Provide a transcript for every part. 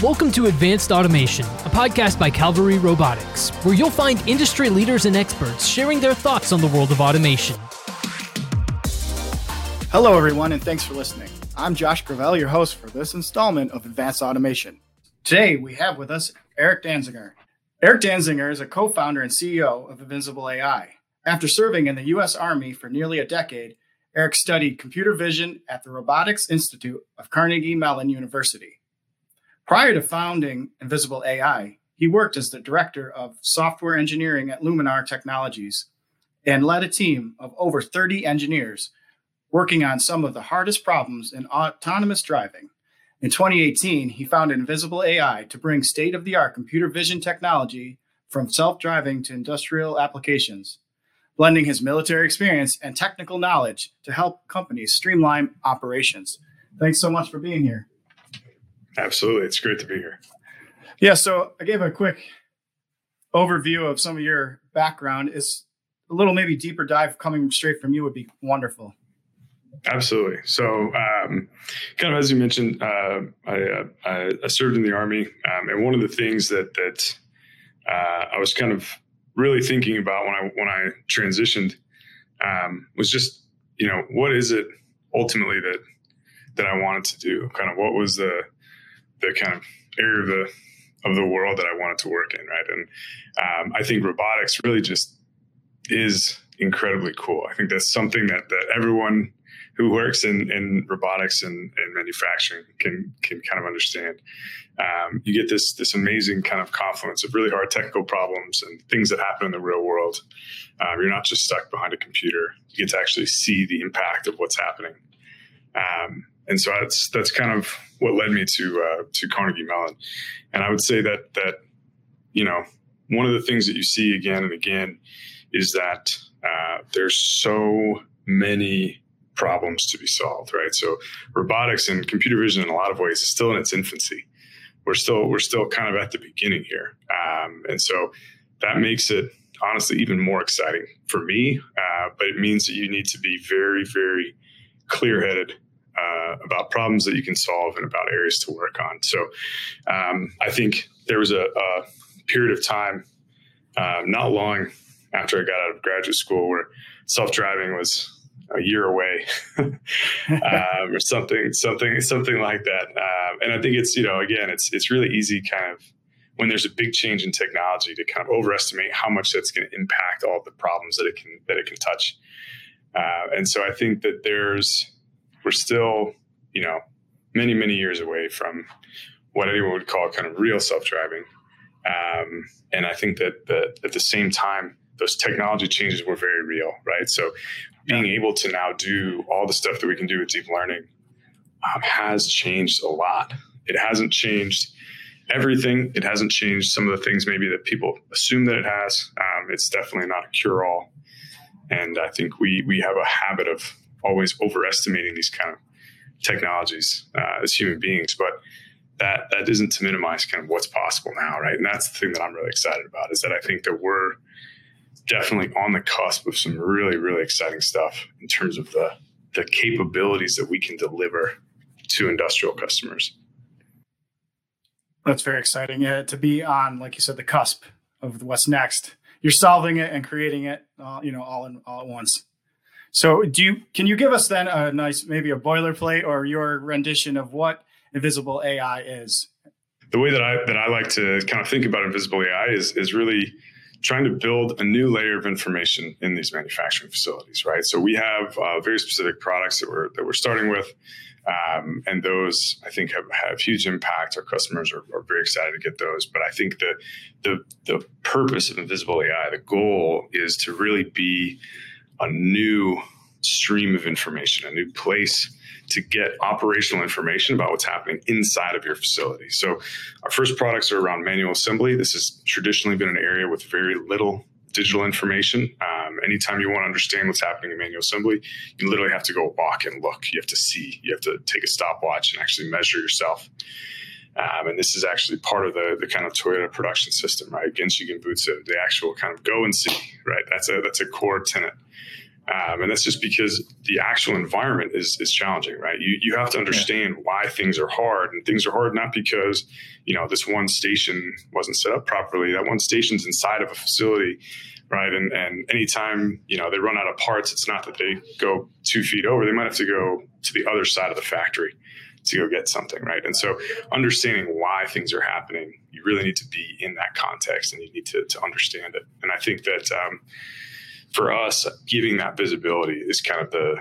Welcome to Advanced Automation, a podcast by Calvary Robotics, where you'll find industry leaders and experts sharing their thoughts on the world of automation. Hello, everyone, and thanks for listening. I'm Josh Gravelle, your host for this installment of Advanced Automation. Today, we have with us Eric Danziger. Eric Danziger is a co founder and CEO of Invisible AI. After serving in the U.S. Army for nearly a decade, Eric studied computer vision at the Robotics Institute of Carnegie Mellon University. Prior to founding Invisible AI, he worked as the director of software engineering at Luminar Technologies and led a team of over 30 engineers working on some of the hardest problems in autonomous driving. In 2018, he founded Invisible AI to bring state of the art computer vision technology from self driving to industrial applications, blending his military experience and technical knowledge to help companies streamline operations. Thanks so much for being here. Absolutely. It's great to be here. Yeah. So I gave a quick overview of some of your background. Is a little maybe deeper dive coming straight from you would be wonderful. Absolutely. So, um, kind of as you mentioned, uh, I, uh, I, served in the army, um, and one of the things that that uh, I was kind of really thinking about when I when I transitioned um, was just you know what is it ultimately that that I wanted to do? Kind of what was the the kind of area of the of the world that I wanted to work in, right? And um, I think robotics really just is incredibly cool. I think that's something that that everyone who works in, in robotics and, and manufacturing can can kind of understand. Um, you get this this amazing kind of confluence of really hard technical problems and things that happen in the real world. Um, you're not just stuck behind a computer. You get to actually see the impact of what's happening. Um, and so that's that's kind of what led me to uh, to Carnegie Mellon. And I would say that that you know one of the things that you see again and again is that uh, there's so many problems to be solved, right? So robotics and computer vision in a lot of ways is still in its infancy. We're still we're still kind of at the beginning here, um, and so that makes it honestly even more exciting for me. Uh, but it means that you need to be very very clear headed uh, about problems that you can solve and about areas to work on. So um, I think there was a, a period of time uh, not long after I got out of graduate school where self driving was a year away um, or something something something like that um, and i think it's you know again it's it's really easy kind of when there's a big change in technology to kind of overestimate how much that's going to impact all the problems that it can that it can touch uh, and so i think that there's we're still, you know, many, many years away from what anyone would call kind of real self driving. Um, and I think that, that at the same time, those technology changes were very real, right? So being able to now do all the stuff that we can do with deep learning um, has changed a lot. It hasn't changed everything. It hasn't changed some of the things maybe that people assume that it has. Um, it's definitely not a cure all. And I think we we have a habit of always overestimating these kind of technologies uh, as human beings, but that that isn't to minimize kind of what's possible now, right? And that's the thing that I'm really excited about is that I think that we're definitely on the cusp of some really really exciting stuff in terms of the the capabilities that we can deliver to industrial customers. That's very exciting. To be on, like you said, the cusp of what's next. You're solving it and creating it, uh, you know, all in all at once. So, do you can you give us then a nice maybe a boilerplate or your rendition of what Invisible AI is? The way that I that I like to kind of think about Invisible AI is is really trying to build a new layer of information in these manufacturing facilities, right? So we have uh, very specific products that we're that we're starting with, um, and those I think have, have huge impact. Our customers are, are, very excited to get those. But I think the the the purpose of Invisible AI, the goal is to really be a new stream of information, a new place to get operational information about what's happening inside of your facility. So, our first products are around manual assembly. This has traditionally been an area with very little digital information. Um, anytime you want to understand what's happening in manual assembly, you literally have to go walk and look. You have to see, you have to take a stopwatch and actually measure yourself. Um, and this is actually part of the, the kind of Toyota production system, right? Genchi Genbutsu, the actual kind of go and see, right? That's a that's a core tenet Um, and that's just because the actual environment is is challenging, right? You you have to understand yeah. why things are hard, and things are hard not because you know this one station wasn't set up properly. That one station's inside of a facility, right? And and anytime you know they run out of parts, it's not that they go two feet over; they might have to go to the other side of the factory to go get something, right? And so understanding why things are happening, you really need to be in that context and you need to, to understand it. And I think that um, for us, giving that visibility is kind of the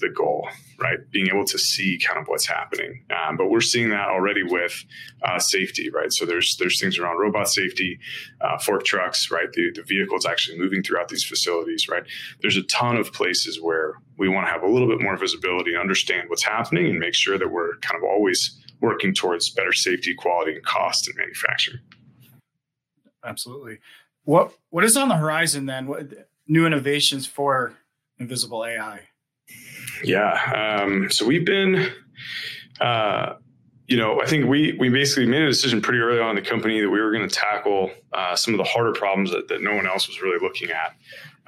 the goal, right? Being able to see kind of what's happening. Um, but we're seeing that already with uh, safety, right? So there's there's things around robot safety, uh, fork trucks, right? The, the vehicles actually moving throughout these facilities, right? There's a ton of places where we want to have a little bit more visibility, understand what's happening, and make sure that we're kind of always working towards better safety, quality, and cost in manufacturing. Absolutely. What what is on the horizon then? What new innovations for invisible AI? Yeah. Um, so we've been, uh, you know, I think we we basically made a decision pretty early on in the company that we were going to tackle uh, some of the harder problems that, that no one else was really looking at.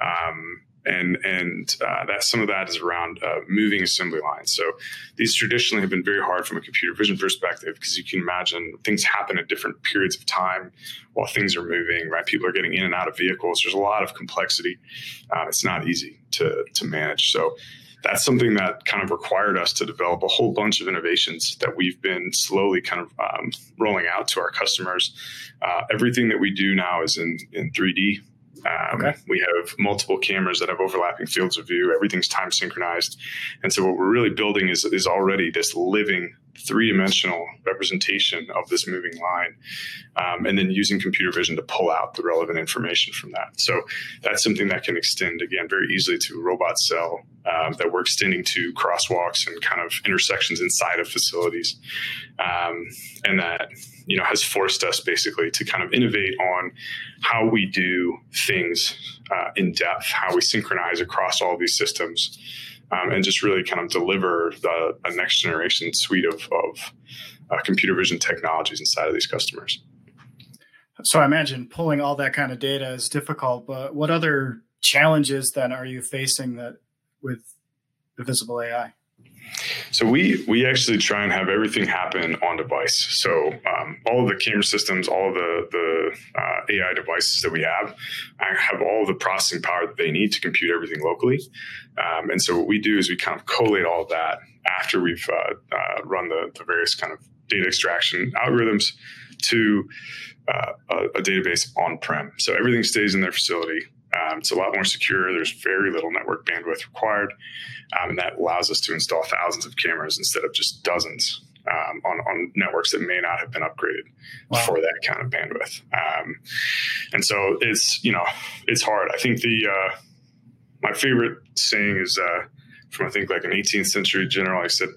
Um, and and uh, that some of that is around uh, moving assembly lines. So these traditionally have been very hard from a computer vision perspective because you can imagine things happen at different periods of time while things are moving. Right, people are getting in and out of vehicles. There's a lot of complexity. Uh, it's not easy to to manage. So that's something that kind of required us to develop a whole bunch of innovations that we've been slowly kind of um, rolling out to our customers. Uh, everything that we do now is in in 3D. Um, okay. We have multiple cameras that have overlapping fields of view. Everything's time synchronized, and so what we're really building is is already this living three dimensional representation of this moving line, um, and then using computer vision to pull out the relevant information from that. So that's something that can extend again very easily to a robot cell um, that we're extending to crosswalks and kind of intersections inside of facilities, um, and that you know has forced us basically to kind of innovate on how we do things uh, in depth, how we synchronize across all these systems, um, and just really kind of deliver the, a next generation suite of, of uh, computer vision technologies inside of these customers. So I imagine pulling all that kind of data is difficult, but what other challenges then are you facing that with the visible AI? So we we actually try and have everything happen on device. So um, all of the camera systems, all of the the uh, AI devices that we have, have all the processing power that they need to compute everything locally. Um, and so what we do is we kind of collate all of that after we've uh, uh, run the, the various kind of data extraction algorithms to uh, a, a, database on prem. So everything stays in their facility. Um, it's a lot more secure. There's very little network bandwidth required, um, and that allows us to install thousands of cameras instead of just dozens um, on, on networks that may not have been upgraded wow. for that kind of bandwidth. Um, and so it's you know it's hard. I think the uh, my favorite saying is uh, from I think like an 18th century general. I said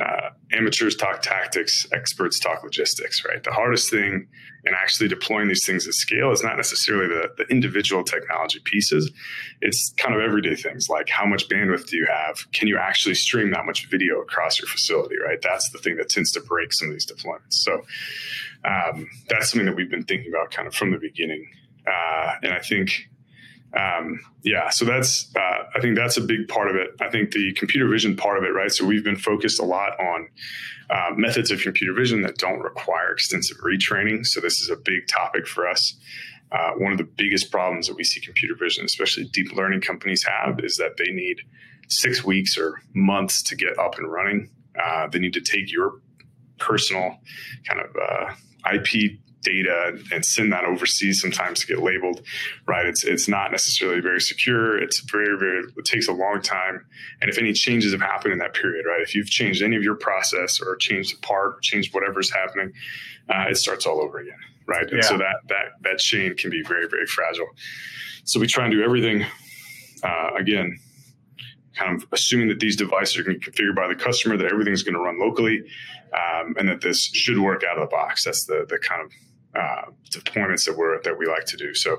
uh, amateurs talk tactics, experts talk logistics, right? The hardest thing in actually deploying these things at scale is not necessarily the, the individual technology pieces. It's kind of everyday things like how much bandwidth do you have? Can you actually stream that much video across your facility, right? That's the thing that tends to break some of these deployments. So um, that's something that we've been thinking about kind of from the beginning. Uh, and I think um, yeah, so that's uh, I think that's a big part of it. I think the computer vision part of it, right? So we've been focused a lot on uh, methods of computer vision that don't require extensive retraining. So this is a big topic for us. Uh, one of the biggest problems that we see computer vision, especially deep learning companies have, is that they need six weeks or months to get up and running. Uh, they need to take your personal kind of uh, IP data and send that overseas sometimes to get labeled right? It's it's not necessarily very secure. It's very very it takes a long time. And if any changes have happened in that period right? If you've changed any of your process or changed a part or changed whatever's happening uh, it starts all over again right? And yeah. so that that that chain can be very very fragile. So we try and do everything uh, again kind of assuming that these devices are going to be configured by the customer that everything's going to run locally um, and that this should work out of the box. That's the the kind of uh, deployments that we're that we like to do. So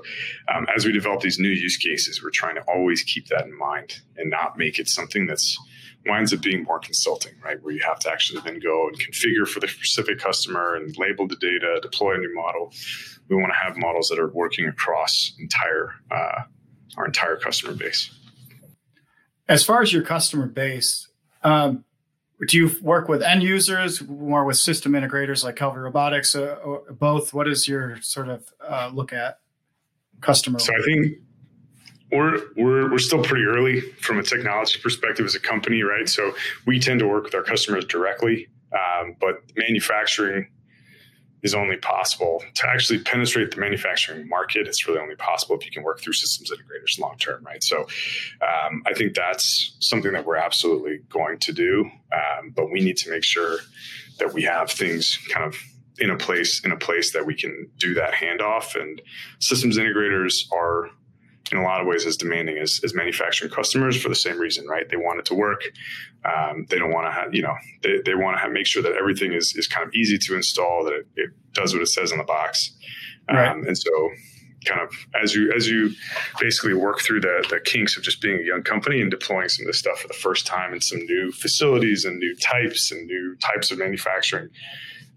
um, as we develop these new use cases, we're trying to always keep that in mind and not make it something that's winds up being more consulting, right? Where you have to actually then go and configure for the specific customer and label the data, deploy a new model. We want to have models that are working across entire uh, our entire customer base. As far as your customer base, um, do you work with end users, more with system integrators like Calvary Robotics, uh, both? What is your sort of uh, look at customer? So I think we're we're we're still pretty early from a technology perspective as a company, right? So we tend to work with our customers directly, um, but manufacturing is only possible to actually penetrate the manufacturing market. It's really only possible if you can work through systems integrators long term, right? So um, I think that's something that we're absolutely going to do, um, but we need to make sure that we have things kind of in a place in a place that we can do that handoff. And systems integrators are in a lot of ways as demanding as, as manufacturing customers for the same reason, right? They want it to work. Um, they don't want to have, you know, they, they want to make sure that everything is, is kind of easy to install, that it, it does what it says on the box. Um, right. And so kind of as you, as you basically work through the, the kinks of just being a young company and deploying some of this stuff for the first time in some new facilities and new types and new types of manufacturing,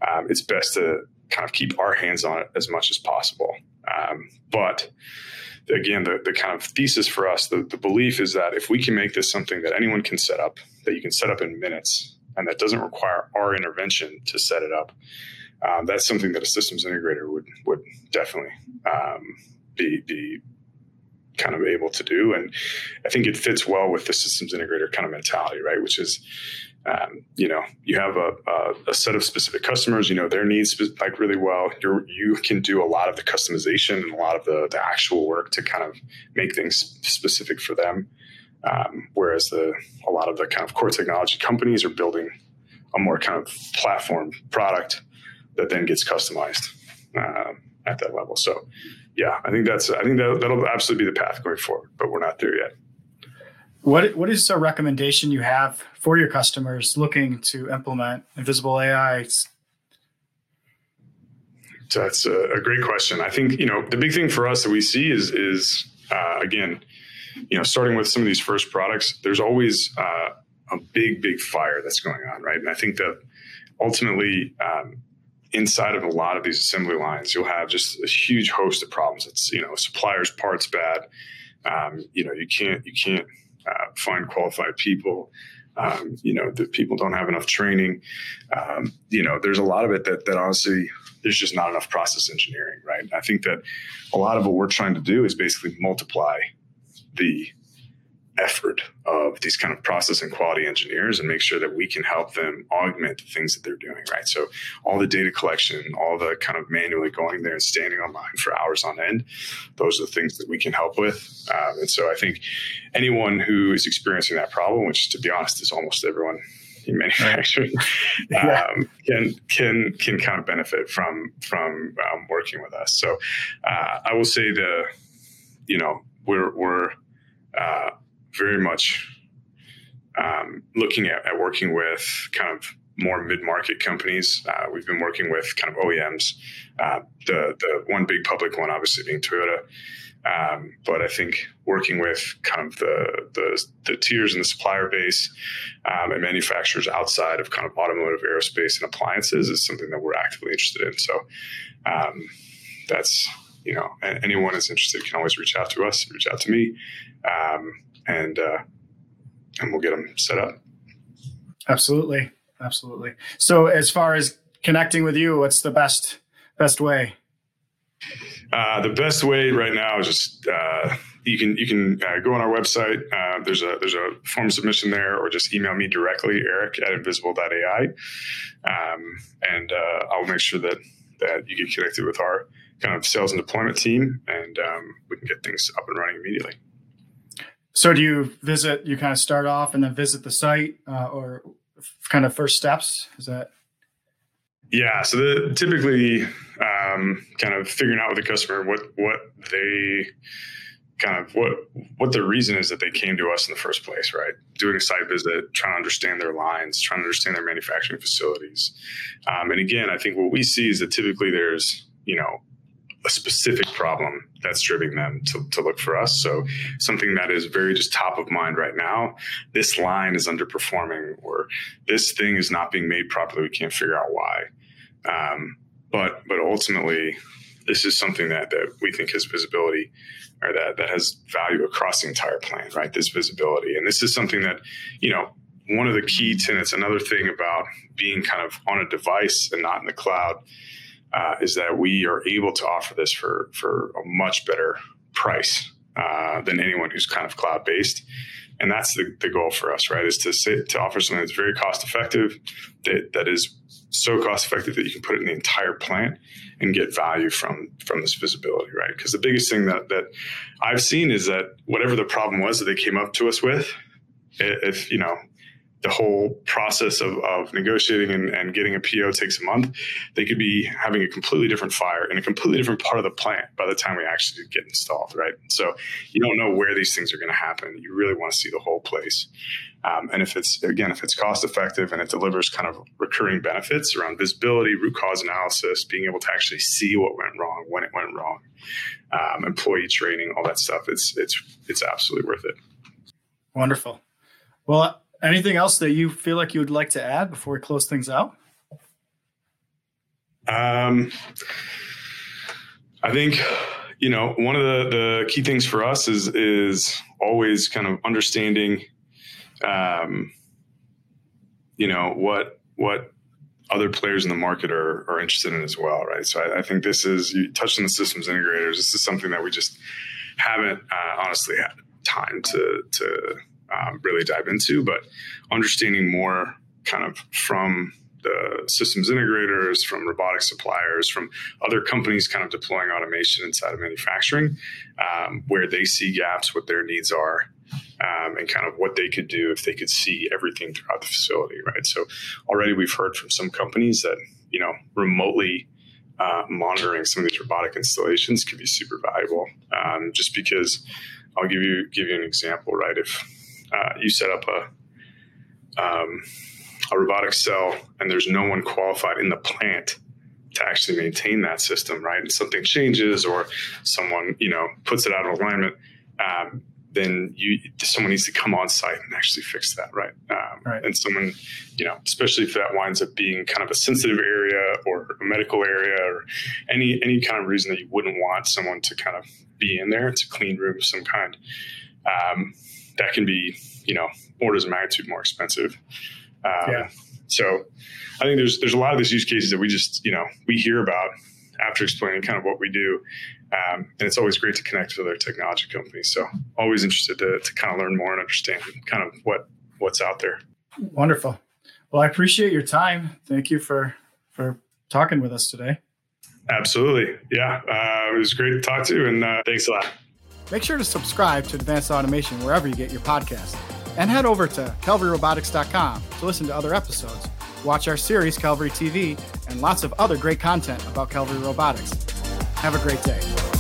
um, it's best to kind of keep our hands on it as much as possible. Um, but again, the, the kind of thesis for us, the, the belief is that if we can make this something that anyone can set up, that you can set up in minutes, and that doesn't require our intervention to set it up, um, that's something that a systems integrator would would definitely um, be be kind of able to do. And I think it fits well with the systems integrator kind of mentality, right? Which is um, you know, you have a, a, a, set of specific customers, you know, their needs like really well. you you can do a lot of the customization and a lot of the, the actual work to kind of make things specific for them. Um, whereas the, a lot of the kind of core technology companies are building a more kind of platform product that then gets customized uh, at that level. So, yeah, I think that's I think that that'll absolutely be the path going forward, but we're not there yet. What what is a recommendation you have for your customers looking to implement Invisible AI? That's a, a great question. I think you know the big thing for us that we see is is uh, again, you know, starting with some of these first products. There's always uh, a big big fire that's going on, right? And I think that ultimately. Um, inside of a lot of these assembly lines, you'll have just a huge host of problems. It's you know suppliers' parts bad. Um, you know you can't you can't uh, find qualified people. Um, you know, that people don't have enough training. Um, you know, there's a lot of it that, that honestly, there's just not enough process engineering, right? I think that a lot of what we're trying to do is basically multiply the effort of these kind of process and quality engineers and make sure that we can help them augment the things that they're doing right? So all the data collection all the kind of manually going there and standing online for hours on end those are the things that we can help with. Um, and so i think anyone who is experiencing that problem which to be honest is almost everyone in manufacturing yeah. um, can can can kind of benefit from from um, working with us. So uh, i will say the you know we're we're uh, very much um, looking at, at, working with kind of more mid-market companies. Uh, we've been working with kind of OEMs. Uh, the the one big public one, obviously, being Toyota. Um, but I think working with kind of the the, the tiers and the supplier base um, and manufacturers outside of kind of automotive, aerospace, and appliances is something that we're actively interested in. So um, that's you know anyone is interested can always reach out to us, reach out to me. And uh, and we'll get them set up. Absolutely, absolutely. So, as far as connecting with you, what's the best best way? Uh, the best way right now is just uh, you can you can uh, go on our website. Uh, there's a there's a form submission there, or just email me directly, Eric at invisible.ai, um, and uh, I'll make sure that that you get connected with our kind of sales and deployment team, and um, we can get things up and running immediately. So do you visit? You kind of start off and then visit the site, uh, or kind of first steps? Is that? Yeah. So the, typically, um, kind of figuring out with the customer what what they kind of what what the reason is that they came to us in the first place, right? Doing a site visit, trying to understand their lines, trying to understand their manufacturing facilities, um, and again, I think what we see is that typically there's you know a specific problem that's driving them to, to look for us. So something that is very just top of mind right now. This line is underperforming, or this thing is not being made properly. We can't figure out why. Um, but but ultimately, this is something that, that we think has visibility or that, that has value across the entire plan, right? This visibility. And this is something that, you know, one of the key tenets, another thing about being kind of on a device and not in the cloud, uh, is that we are able to offer this for, for a much better price uh, than anyone who's kind of cloud based. And that's the, the goal for us, right? Is to say, to offer something that's very cost effective, that, that is so cost effective that you can put it in the entire plant and get value from from this visibility, right? Because the biggest thing that that I've seen is that whatever the problem was that they came up to us with, if you know the whole process of, of negotiating and, and, getting a PO takes a month, they could be having a completely different fire in a completely different part of the plant by the time we actually get installed, right? So you don't know where these things are going to happen. You really want to see the whole place. Um, and if it's, again, if it's cost effective and it delivers kind of recurring benefits around visibility, root cause analysis, being able to actually see what went wrong, when it went wrong, um, employee training, all that stuff, it's, it's, it's absolutely worth it. Wonderful. Well, Anything else that you feel like you would like to add before we close things out? Um, I think you know one of the the key things for us is is always kind of understanding, um, you know what what other players in the market are, are interested in as well, right? So I, I, think this is you touched on the systems integrators. This is something that we just haven't uh, honestly had time to to um, really dive into, but understanding more kind of from the systems integrators, from robotic suppliers, from other companies kind of deploying automation inside of manufacturing, um, where they see gaps, what their needs are, um, and kind of what they could do if they could see everything throughout the facility, right? So already we've heard from some companies that, you know, remotely uh, monitoring some of these robotic installations could be super valuable um, just because I'll give you give you an example, right? If uh, you set up a um, a robotic cell and there's no one qualified in the plant to actually maintain that system, right? And something changes or someone you know puts it out of alignment. Um, then you someone needs to come on site and actually fix that, right? Um, right? And someone, you know, especially if that winds up being kind of a sensitive area or a medical area or any any kind of reason that you wouldn't want someone to kind of be in there. It's a clean room of some kind. Um, that can be you know orders of magnitude more expensive. Um, yeah. So I think there's there's a lot of these use cases that we just you know we hear about after explaining kind of what we do, um, and it's always great to connect with other technology companies. So always interested to to kind of learn more and understand kind of what what's out there. Wonderful. Well, I appreciate your time. Thank you for for talking with us today. Absolutely. Yeah. Uh, it was great to talk to you, and uh, thanks a lot. Make sure to subscribe to Advanced Automation wherever you get your podcast. And head over to CalvaryRobotics.com to listen to other episodes, watch our series, Calvary TV, and lots of other great content about Calvary Robotics. Have a great day.